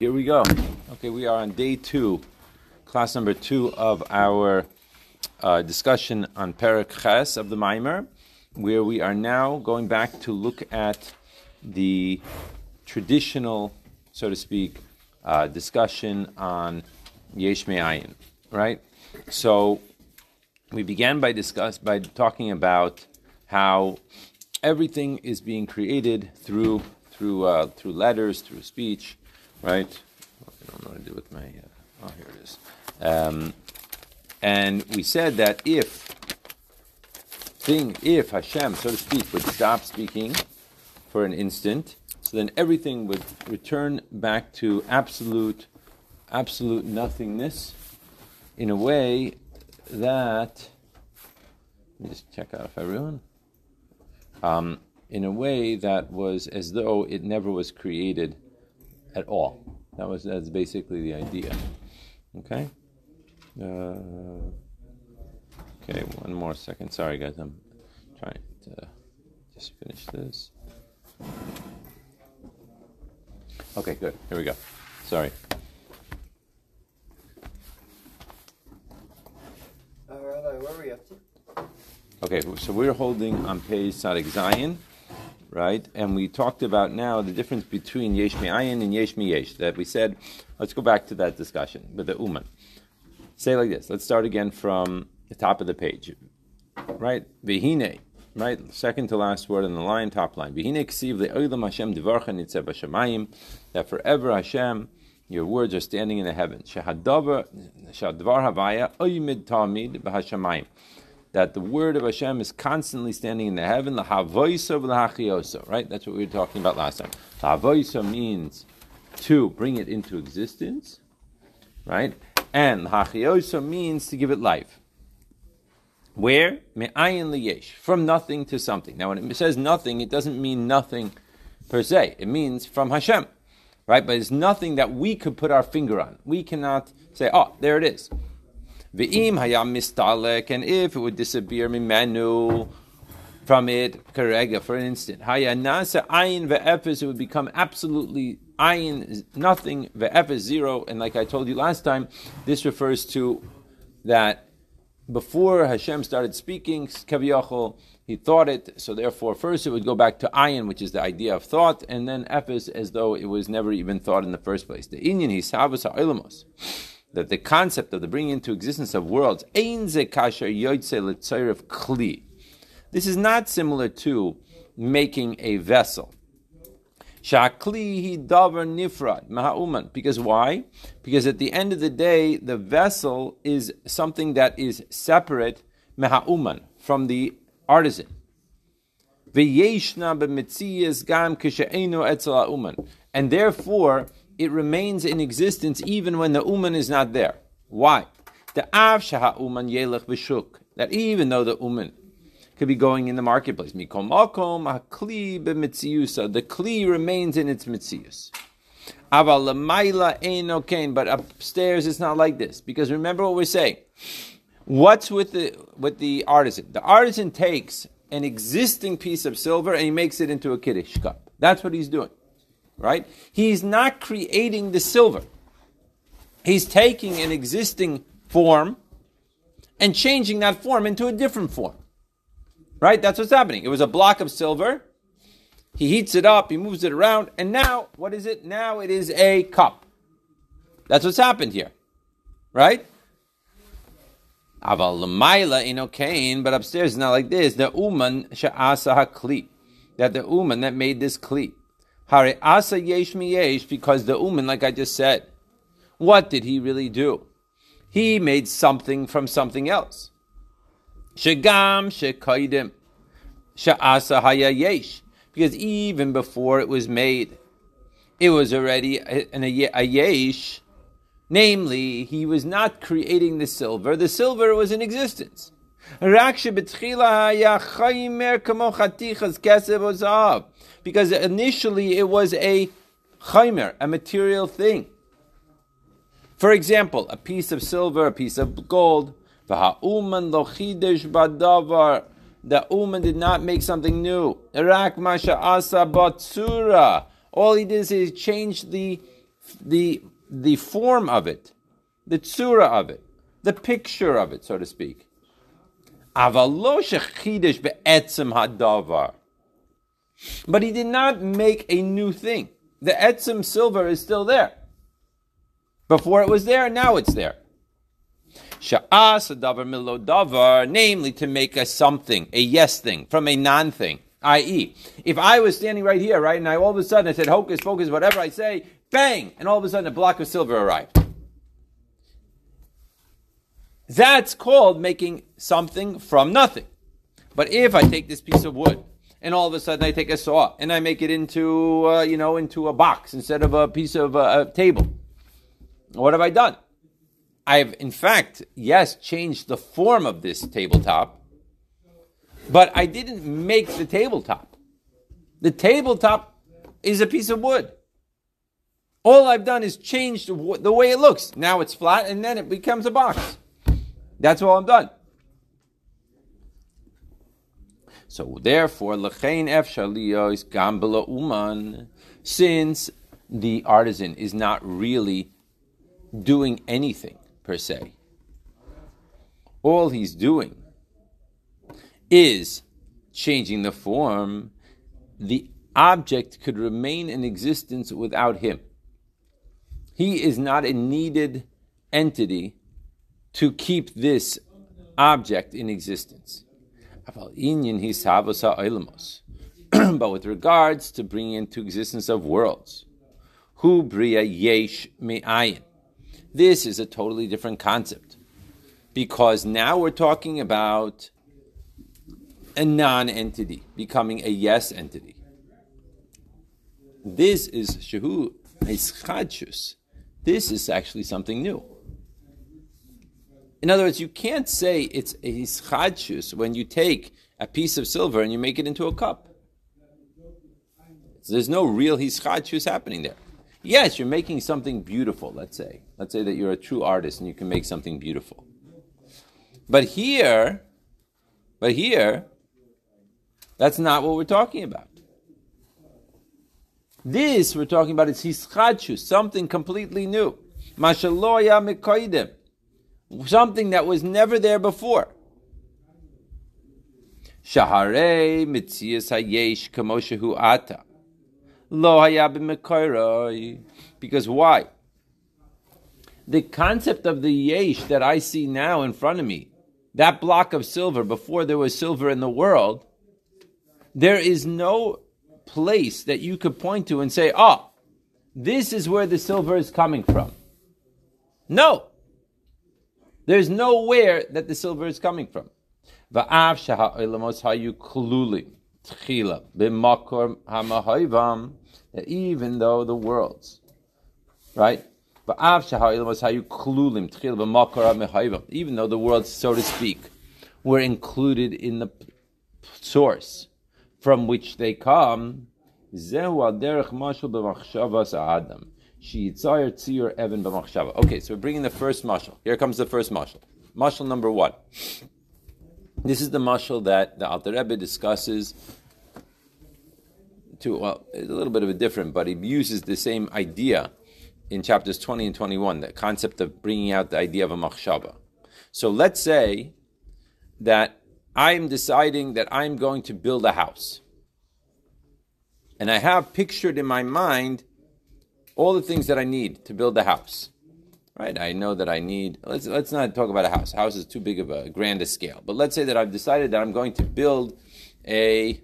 Here we go. Okay, we are on day two, class number two of our uh, discussion on Perak Ches of the Maimer, where we are now going back to look at the traditional, so to speak, uh, discussion on Yesh Me'ayin, right? So we began by discuss by talking about how everything is being created through through uh, through letters, through speech right? I don't know what to do with my. Uh, oh, here it is. Um, and we said that if thing, if Hashem, so to speak, would stop speaking for an instant, so then everything would return back to absolute, absolute nothingness, in a way that. Let me just check out if everyone. Um, in a way that was as though it never was created at all. That was that's basically the idea. Okay. Uh, okay, one more second. Sorry, guys. I'm trying to just finish this. Okay, good. Here we go. Sorry. Uh, Rabbi, where are we up to? Okay, so we're holding on page Sadik Zion right? And we talked about now the difference between Yesh Ayin and Yesh Yesh. That we said, let's go back to that discussion with the Uman. Say like this. Let's start again from the top of the page, right? Vihine, right? Second to last word in the line, top line. Vihine ksiv le'olam Hashem divarcha nitzev b'shamayim. That forever Hashem, your words are standing in the heavens. Shahadavar, shahadvar havaya oymid tamid b'hashamayim that the word of Hashem is constantly standing in the heaven, the havoisa v'lahachioso, right? That's what we were talking about last time. Havoisa means to bring it into existence, right? And hachioso means to give it life. Where? Me'ayin liyesh, from nothing to something. Now, when it says nothing, it doesn't mean nothing per se. It means from Hashem, right? But it's nothing that we could put our finger on. We cannot say, oh, there it is. Ve'im hayam mistalek, and if it would disappear mimenu from it, karega, for an instant, hayanasa ayin ve'efes, it would become absolutely ayin, nothing, ve'efes, zero. And like I told you last time, this refers to that before Hashem started speaking, Kaviyachol, he thought it, so therefore first it would go back to ayin, which is the idea of thought, and then epis, as though it was never even thought in the first place. The inyan, he savas ha'ilamos that the concept of the bringing into existence of worlds, ein ze kasher yoytze letzarev kli. this is not similar to making a vessel. Because why? Because at the end of the day, the vessel is something that is separate from the artisan. And therefore, it remains in existence even when the uman is not there. Why? The av shaha uman yelech b'shuk. That even though the uman could be going in the marketplace, mikom makom hakli b'mitziusa. The kli remains in its mitzius. Aval ein kain. But upstairs it's not like this because remember what we're saying. What's with the with the artisan? The artisan takes an existing piece of silver and he makes it into a kiddush cup. That's what he's doing right? He's not creating the silver. He's taking an existing form and changing that form into a different form. Right? That's what's happening. It was a block of silver. He heats it up, he moves it around, and now, what is it? Now it is a cup. That's what's happened here. Right? Inokain, but upstairs it's not like this. The uman hakli. That the uman that made this kli. Hare asa yesh yesh, because the uman, like I just said, what did he really do? He made something from something else. Shagam shekaidim sha'asa haya yesh, because even before it was made, it was already an, a yesh. Namely, he was not creating the silver; the silver was in existence. Because initially it was a chaymer, a material thing. For example, a piece of silver, a piece of gold. The uman did not make something new. All he did is he changed the the the form of it, the tsura of it, the picture of it, so to speak. But he did not make a new thing. The etzim silver is still there. Before it was there, now it's there. Sha'as davar milo davar, namely to make a something, a yes thing, from a non thing. I.e., if I was standing right here, right, and I all of a sudden I said hocus pocus, whatever I say, bang, and all of a sudden a block of silver arrived. That's called making something from nothing. But if I take this piece of wood and all of a sudden I take a saw and I make it into, uh, you know, into a box instead of a piece of uh, a table, what have I done? I've, in fact, yes, changed the form of this tabletop, but I didn't make the tabletop. The tabletop is a piece of wood. All I've done is changed the way it looks. Now it's flat and then it becomes a box. That's all I'm done. So therefore, lechein efshaliyo is gambela uman. Since the artisan is not really doing anything per se, all he's doing is changing the form. The object could remain in existence without him. He is not a needed entity to keep this object in existence. but with regards to bringing into existence of worlds, hu bria yesh. This is a totally different concept because now we're talking about a non-entity becoming a yes entity. This is shehu. This is actually something new. In other words, you can't say it's a ischadshus when you take a piece of silver and you make it into a cup. So there's no real hischadshus happening there. Yes, you're making something beautiful, let's say. Let's say that you're a true artist and you can make something beautiful. But here, but here, that's not what we're talking about. This we're talking about is hischadshus, something completely new. Mashaloya mekoidim something that was never there before. Shahare mitzias hayesh kamoshehu ata. Lo Because why? The concept of the yesh that I see now in front of me, that block of silver before there was silver in the world, there is no place that you could point to and say, oh, this is where the silver is coming from. No. There's nowhere that the silver is coming from. That even though the worlds, right? Even though the worlds, so to speak, were included in the source from which they come, Okay, so we're bringing the first mashal. Here comes the first mashal. Mashal number one. This is the mashal that the Alter Rebbe discusses. To well, it's a little bit of a different, but he uses the same idea in chapters 20 and 21, the concept of bringing out the idea of a machshava. So let's say that I'm deciding that I'm going to build a house. And I have pictured in my mind all the things that I need to build a house. Right? I know that I need. Let's let's not talk about a house. A house is too big of a grand a scale. But let's say that I've decided that I'm going to build a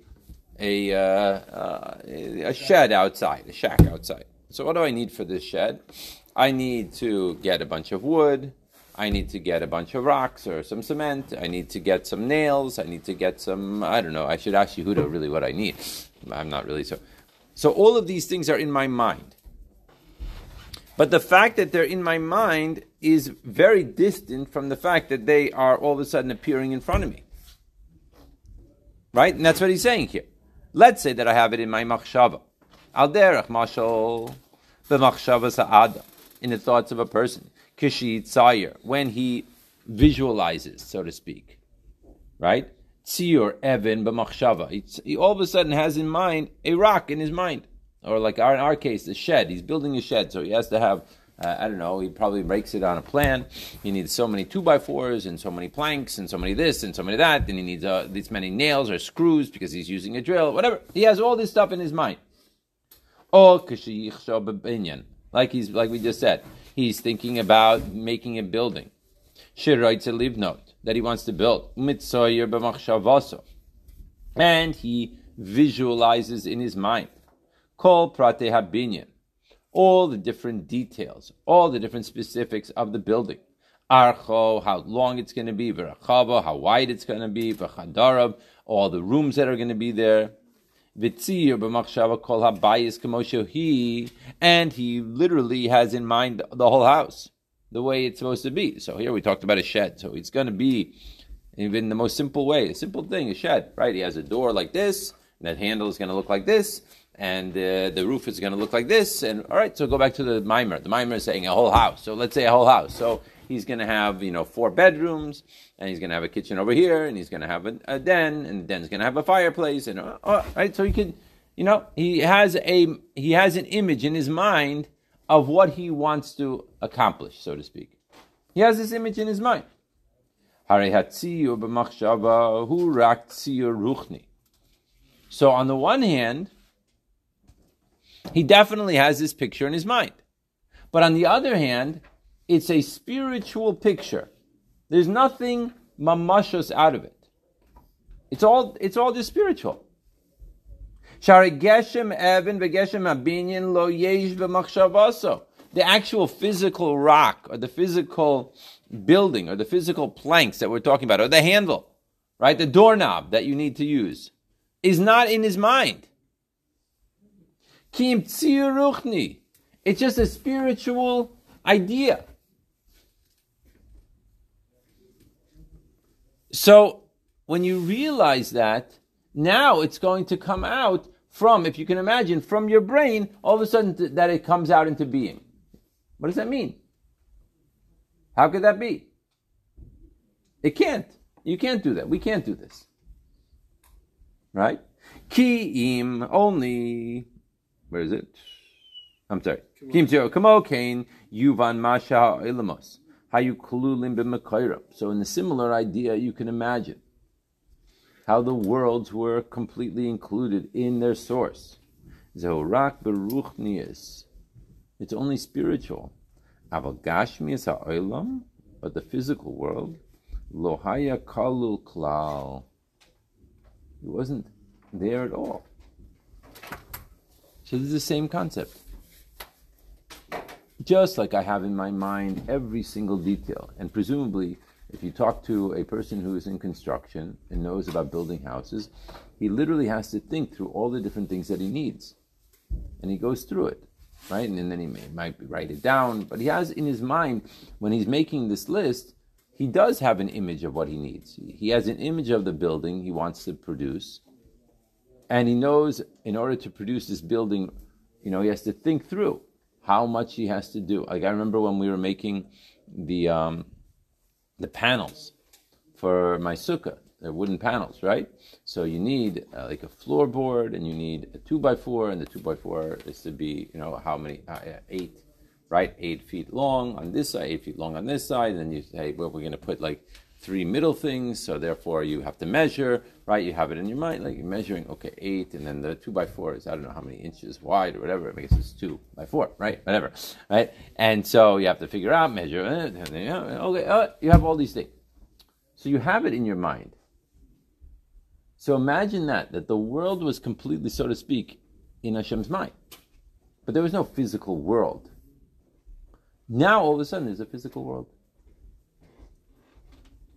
a uh, uh, a shed outside, a shack outside. So what do I need for this shed? I need to get a bunch of wood. I need to get a bunch of rocks or some cement. I need to get some nails. I need to get some. I don't know. I should ask Yehuda really what I need. I'm not really so. So all of these things are in my mind. But the fact that they're in my mind is very distant from the fact that they are all of a sudden appearing in front of me. Right? And that's what he's saying here. Let's say that I have it in my machshava. Al derech mashal b'machshava sa'ada. In the thoughts of a person. Kishi tzayer. When he visualizes, so to speak. Right? Tziyur Evan b'machshava. He all of a sudden has in mind a rock in his mind. Or like our, in our case, the shed. He's building a shed, so he has to have. Uh, I don't know. He probably breaks it on a plan. He needs so many two by fours and so many planks and so many this and so many that. Then he needs uh, this many nails or screws because he's using a drill. Whatever. He has all this stuff in his mind. Or like he's like we just said, he's thinking about making a building. Shirayt live note that he wants to build. And he visualizes in his mind. Kol prate habinyan. All the different details, all the different specifics of the building. Archo, how long it's going to be, V'rachava, how wide it's going to be, V'chadarav, all the rooms that are going to be there. And he literally has in mind the whole house, the way it's supposed to be. So here we talked about a shed, so it's going to be even the most simple way, a simple thing, a shed, right? He has a door like this, and that handle is going to look like this, and uh, the roof is going to look like this, and all right, so go back to the mimer. The mimer is saying a whole house. So let's say a whole house. So he's going to have you know four bedrooms, and he's going to have a kitchen over here, and he's going to have a, a, den, and the den's going to have a fireplace, and uh, uh, right. So he can, you know, he has a he has an image in his mind of what he wants to accomplish, so to speak. He has this image in his mind. So on the one hand, he definitely has this picture in his mind. But on the other hand, it's a spiritual picture. There's nothing mamashos out of it. It's all it's all just spiritual. The actual physical rock or the physical building or the physical planks that we're talking about or the handle, right? The doorknob that you need to use is not in his mind. It's just a spiritual idea. So when you realize that, now it's going to come out from, if you can imagine, from your brain, all of a sudden that it comes out into being. What does that mean? How could that be? It can't. You can't do that. We can't do this. Right? Ki'im only. Where is it? I'm sorry. Kim Kamo Kain Yuvan Masha Ilamos. So in a similar idea, you can imagine how the worlds were completely included in their source. Zehorak beruchnius. It's only spiritual. Aval gashmius ha'olam, but the physical world, lohaya kalul klal. It wasn't there at all. So this is the same concept just like I have in my mind every single detail. And presumably, if you talk to a person who is in construction and knows about building houses, he literally has to think through all the different things that he needs. And he goes through it, right? And, then he may, might write it down, but he has in his mind, when he's making this list, he does have an image of what he needs. He has an image of the building he wants to produce. And he knows in order to produce this building, you know, he has to think through how much he has to do. Like I remember when we were making the um, the panels for my sukkah, they're wooden panels, right? So you need uh, like a floorboard, and you need a two by four, and the two by four is to be, you know, how many uh, eight, right? Eight feet long on this side, eight feet long on this side, and then you say, well, we're going to put like three middle things, so therefore you have to measure, right? You have it in your mind, like you're measuring, okay, eight, and then the two by four is I don't know how many inches wide or whatever. I guess it's two by four, right? Whatever, right? And so you have to figure out, measure, okay, uh, you have all these things. So you have it in your mind. So imagine that, that the world was completely, so to speak, in Hashem's mind. But there was no physical world. Now all of a sudden there's a physical world.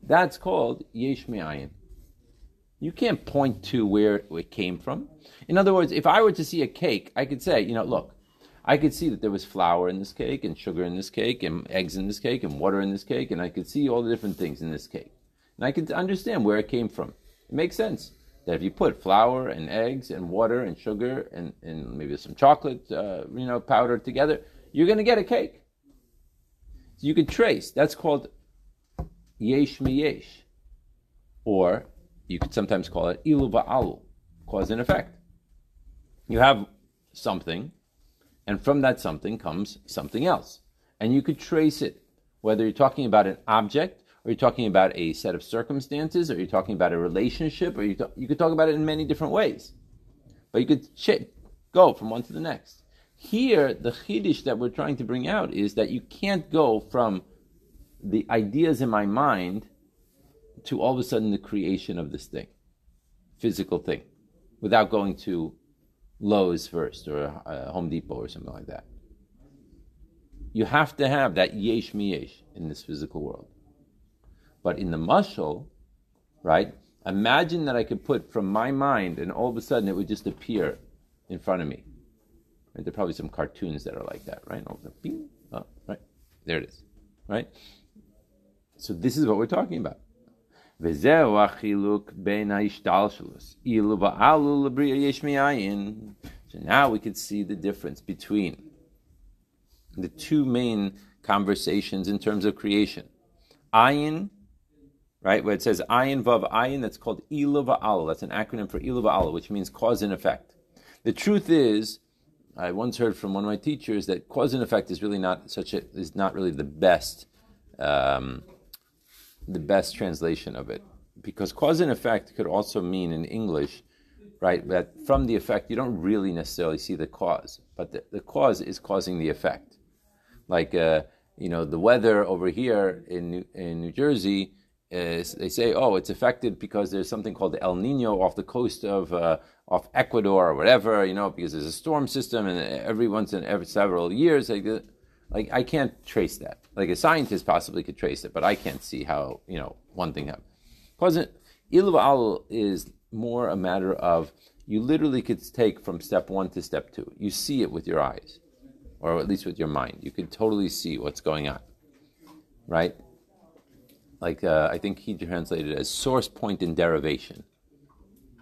That's called yesh me'ayin. You can't point to where it came from. In other words, if I were to see a cake, I could say, you know, look, I could see that there was flour in this cake and sugar in this cake and eggs in this cake and water in this cake, and I could see all the different things in this cake. And I could understand where it came from. It makes sense that if you put flour and eggs and water and sugar and, and maybe some chocolate, uh, you know, powder together, you're going to get a cake. So you can trace. That's called yesh yesh, Or you could sometimes call it ilu va'alu, cause and effect. You have something, and from that something comes something else. And you could trace it, whether you're talking about an object, or you're talking about a set of circumstances, or you're talking about a relationship, or you, you could talk about it in many different ways. But you could ch- go from one to the next. Here, the chiddush that we're trying to bring out is that you can't go from the ideas in my mind to all of a sudden the creation of this thing, physical thing, without going to Lowe's first or uh, Home Depot or something like that. You have to have that yesh miyesh in this physical world. But in the mushal, right? Imagine that I could put from my mind and all of a sudden it would just appear in front of me. Right? There are probably some cartoons that are like that, right? Bing, oh, right? There it is, right? So this is what we're talking about. So now we could see the difference between the two main conversations in terms of creation. Ayin, right, where it says ayin vav ayin, that's called ilu va'al. That's an acronym for ilu va'al, which means cause and effect. The truth is, I once heard from one of my teachers that cause and effect is really not such a, is not really the best um, the best translation of it. Because cause and effect could also mean in English, right, that from the effect you don't really necessarily see the cause, but the, the cause is causing the effect. Like, uh, you know, the weather over here in New, in New Jersey, is, they say, oh, it's affected because there's something called El Nino off the coast of uh, off Ecuador or whatever, you know, because there's a storm system, and every once in every several years, like, like I can't trace that. Like a scientist possibly could trace it, but I can't see how you know one thing happened. Because ilu is more a matter of you literally could take from step one to step two. You see it with your eyes, or at least with your mind. You could totally see what's going on, right? Like uh, I think he translated it as source, point, and derivation,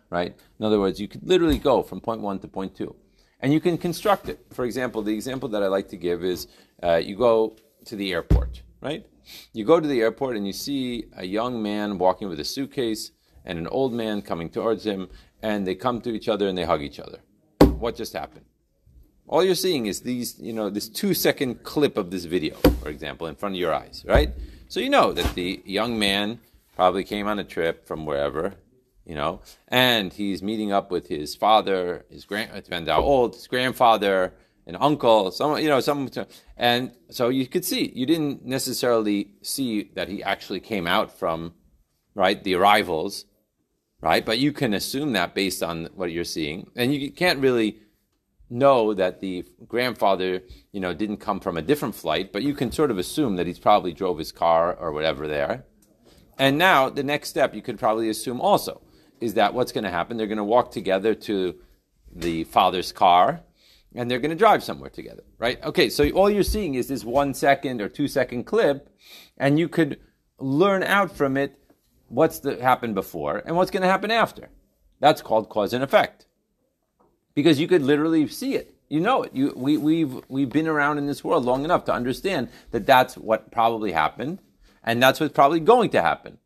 right? In other words, you could literally go from point one to point two and you can construct it. For example, the example that I like to give is uh, you go to the airport, right? You go to the airport and you see a young man walking with a suitcase and an old man coming towards him, and they come to each other and they hug each other. What just happened? All you're seeing is these, you know, this two second clip of this video, for example, in front of your eyes, right? So you know that the young man probably came on a trip from wherever, you know, and he's meeting up with his father, his grand, how old, his grandfather, an uncle, some, you know, some, and so you could see, you didn't necessarily see that he actually came out from, right, the arrivals, right, but you can assume that based on what you're seeing, and you can't really know that the grandfather, you know, didn't come from a different flight, but you can sort of assume that he's probably drove his car or whatever there. And now the next step you could probably assume also is that what's going to happen? They're going to walk together to the father's car and they're going to drive somewhere together, right? Okay, so all you're seeing is this one second or two second clip, and you could learn out from it what's the, happened before and what's going to happen after. That's called cause and effect. Because you could literally see it. You know it. You, we, we've, we've been around in this world long enough to understand that that's what probably happened, and that's what's probably going to happen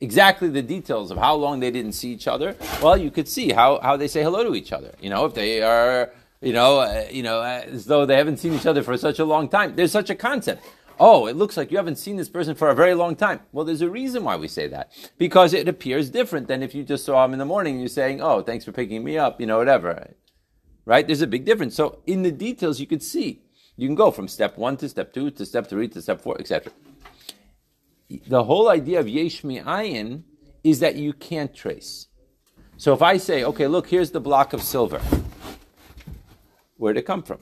exactly the details of how long they didn't see each other, well, you could see how, how they say hello to each other. You know, if they are, you know, uh, you know, as though they haven't seen each other for such a long time. There's such a concept. Oh, it looks like you haven't seen this person for a very long time. Well, there's a reason why we say that. Because it appears different than if you just saw him in the morning and you're saying, oh, thanks for picking me up, you know, whatever. Right? There's a big difference. So in the details, you could see. You can go from step one to step two to step three to step four, etc the whole idea of yesh ayin is that you can't trace. So if I say, okay, look, here's the block of silver, where'd it come from?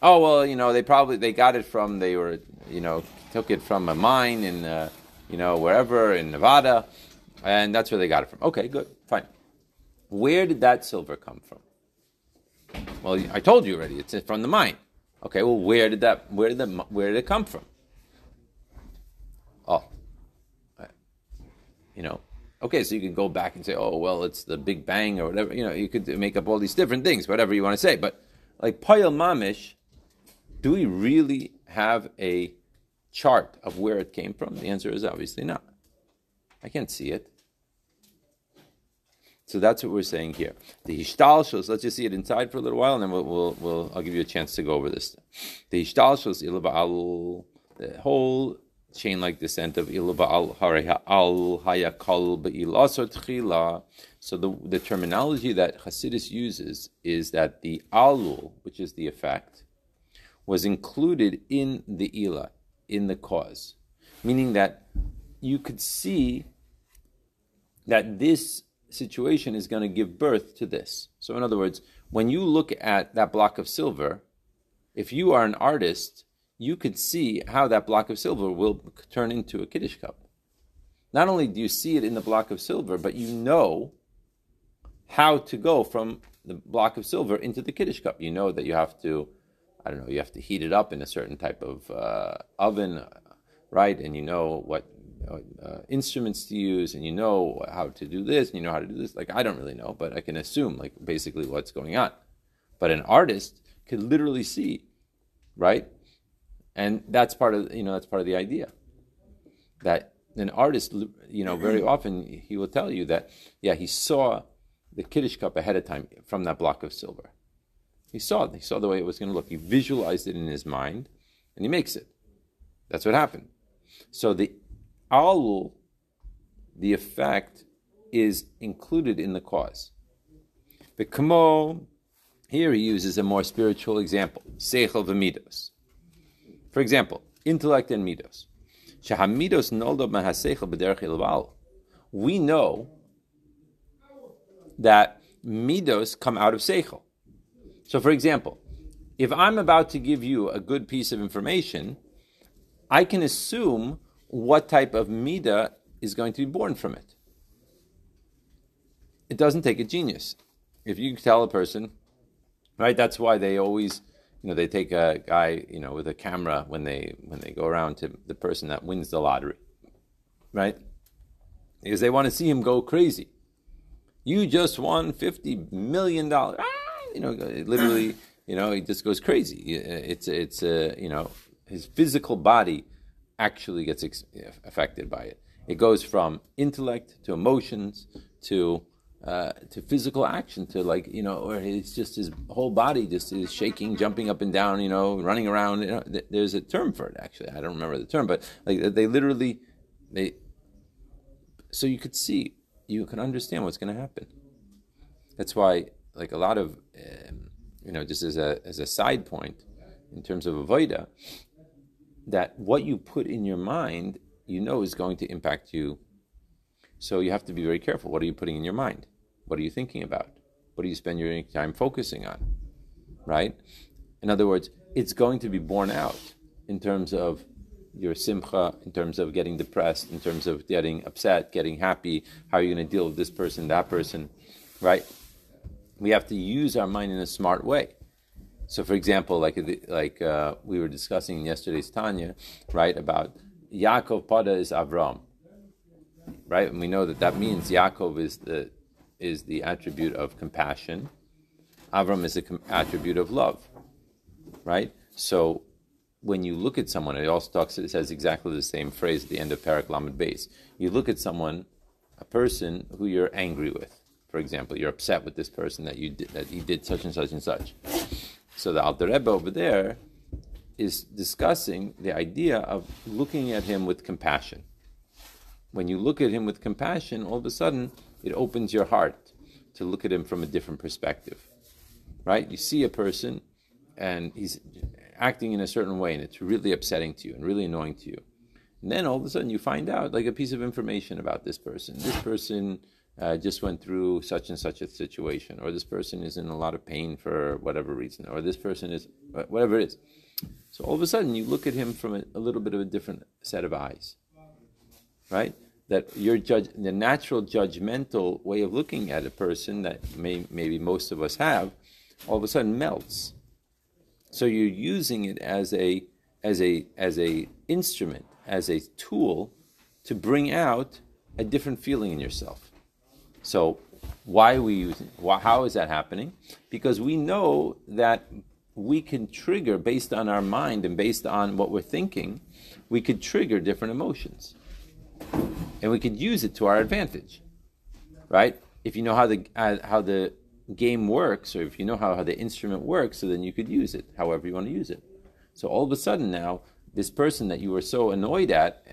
Oh well, you know, they probably they got it from they were, you know, took it from a mine in, uh, you know, wherever in Nevada, and that's where they got it from. Okay, good, fine. Where did that silver come from? Well, I told you already. It's from the mine. Okay, well, where did that? Where did the? Where did it come from? Oh, you know, okay, so you can go back and say, oh, well, it's the Big Bang or whatever. You know, you could make up all these different things, whatever you want to say. But like Payal Mamish, do we really have a chart of where it came from? The answer is obviously not. I can't see it. So that's what we're saying here. The hishtalshus, let's just see it inside for a little while, and then we'll, we'll, we'll I'll give you a chance to go over this. The hishtalshus ilaba'al, the whole chain-like descent of ilaba'al al hayakal ba'il asot So the, the terminology that Hasidus uses is that the alul, which is the effect, was included in the ila, in the cause, meaning that you could see that this situation is going to give birth to this. So, in other words, when you look at that block of silver, if you are an artist, you could see how that block of silver will turn into a Kiddush cup. Not only do you see it in the block of silver, but you know how to go from the block of silver into the Kiddush cup. You know that you have to, I don't know, you have to heat it up in a certain type of uh, oven, right? And you know what uh, instruments to use and you know how to do this and you know how to do this. Like, I don't really know, but I can assume, like, basically what's going on. But an artist could literally see, right? And that's part of, you know, that's part of the idea. That an artist, you know, very often he will tell you that, yeah, he saw the Kiddush cup ahead of time from that block of silver. He saw it. He saw the way it was going to look. He visualized it in his mind, and he makes it. That's what happened. So the alul, the effect, is included in the cause. The kamo, here he uses a more spiritual example, seichel v'midos. For example, intellect and midos. Shahamidos noldo We know that midos come out of seichel. So, for example, if I'm about to give you a good piece of information, I can assume what type of midah is going to be born from it. It doesn't take a genius. If you tell a person, right, that's why they always, you know, they take a guy, you know, with a camera when they when they go around to the person that wins the lottery, right? Because they want to see him go crazy. You just won fifty million dollars. Ah, you know, literally, you know, he just goes crazy. It's it's uh, you know his physical body actually gets ex- affected by it. It goes from intellect to emotions to uh, to physical action to like you know, or it's just his whole body just is shaking, jumping up and down, you know, running around. You know, th- there's a term for it actually. I don't remember the term, but like they literally they. So you could see, you can understand what's going to happen. That's why, like a lot of, um, you know, just as a as a side point, in terms of avoida, that what you put in your mind, you know, is going to impact you. So you have to be very careful. What are you putting in your mind? What are you thinking about? What do you spend your time focusing on? Right? In other words, it's going to be borne out in terms of your simcha, in terms of getting depressed, in terms of getting upset, getting happy, how are you going to deal with this person, that person, right? We have to use our mind in a smart way. So, for example, like like uh, we were discussing in yesterday's Tanya, right, about Yaakov Pada is Avram, right, and we know that that means Yaakov is the is the attribute of compassion, Avram is the com- attribute of love, right? So, when you look at someone, it also talks. It says exactly the same phrase at the end of Parak Lamed. You look at someone, a person who you're angry with. For example, you're upset with this person that you did, that he did such and such and such so the Alter Rebbe over there is discussing the idea of looking at him with compassion. When you look at him with compassion, all of a sudden it opens your heart to look at him from a different perspective. Right? You see a person and he's acting in a certain way and it's really upsetting to you and really annoying to you. And then all of a sudden you find out like a piece of information about this person. This person uh, just went through such and such a situation, or this person is in a lot of pain for whatever reason, or this person is whatever it is. So all of a sudden, you look at him from a, a little bit of a different set of eyes, right? That your judge, the natural judgmental way of looking at a person that may, maybe most of us have, all of a sudden melts. So you're using it as a as a as a instrument, as a tool to bring out a different feeling in yourself. So why are we using? why, How is that happening? Because we know that we can trigger based on our mind and based on what we're thinking, we could trigger different emotions, and we could use it to our advantage, right? if you know how the uh, how the game works, or if you know how, how the instrument works, so then you could use it however you want to use it. So all of a sudden now, this person that you were so annoyed at,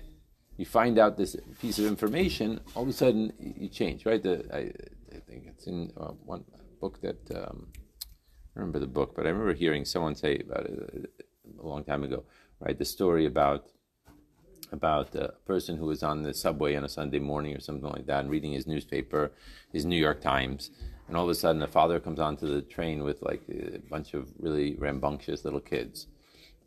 you find out this piece of information, all of a sudden you change, right? The, I, I think it's in uh, one book that um, I remember the book, but I remember hearing someone say about it a long time ago, right? The story about about a person who was on the subway on a Sunday morning or something like that and reading his newspaper, his New York Times, and all of a sudden a father comes onto the train with like a bunch of really rambunctious little kids.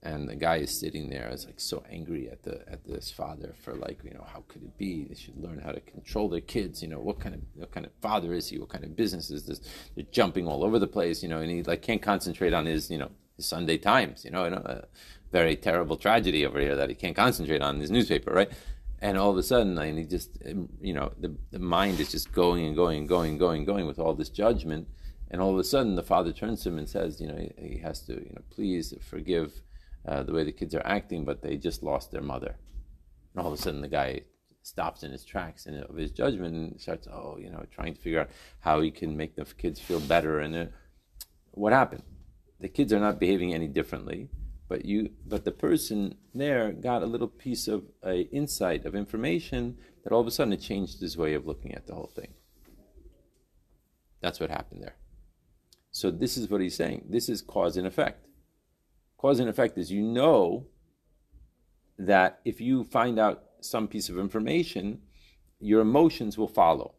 And the guy is sitting there is like so angry at the at this father for like you know how could it be? They should learn how to control their kids. You know what kind of what kind of father is he? What kind of business is this? They're jumping all over the place you know and he like can't concentrate on his you know his Sunday Times you know, a very terrible tragedy over here that he can't concentrate on his newspaper right and all of a sudden and he just you know the, the mind is just going and going and going and going and going with all this judgment and all of a sudden the father turns to him and says you know he, he has to you know please forgive uh, the way the kids are acting, but they just lost their mother. And all of a sudden, the guy stops in his tracks and of his judgment and starts, oh, you know, trying to figure out how he can make the kids feel better. And uh, what happened? The kids are not behaving any differently, but you, but the person there got a little piece of a insight of information that all of a sudden it changed his way of looking at the whole thing. That's what happened there. So this is what he's saying. This is cause and effect. Cause and effect is you know that if you find out some piece of information, your emotions will follow.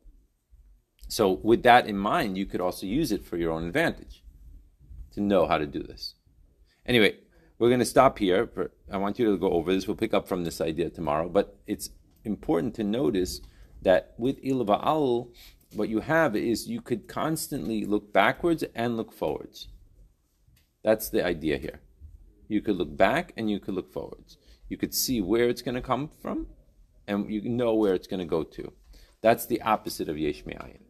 So, with that in mind, you could also use it for your own advantage to know how to do this. Anyway, we're going to stop here. For, I want you to go over this. We'll pick up from this idea tomorrow. But it's important to notice that with Ilva Al, what you have is you could constantly look backwards and look forwards. That's the idea here. You could look back and you could look forwards. You could see where it's going to come from and you know where it's going to go to. That's the opposite of Yesh Me'ayin.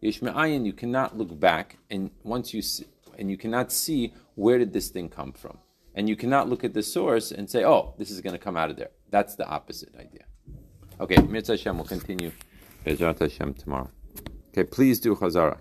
Yesh Me'ayin, you cannot look back and once you see, and you cannot see where did this thing come from. And you cannot look at the source and say, oh, this is going to come out of there. That's the opposite idea. Okay, Mitzvah Hashem will continue Bezrat Hashem tomorrow. Okay, please do Chazara.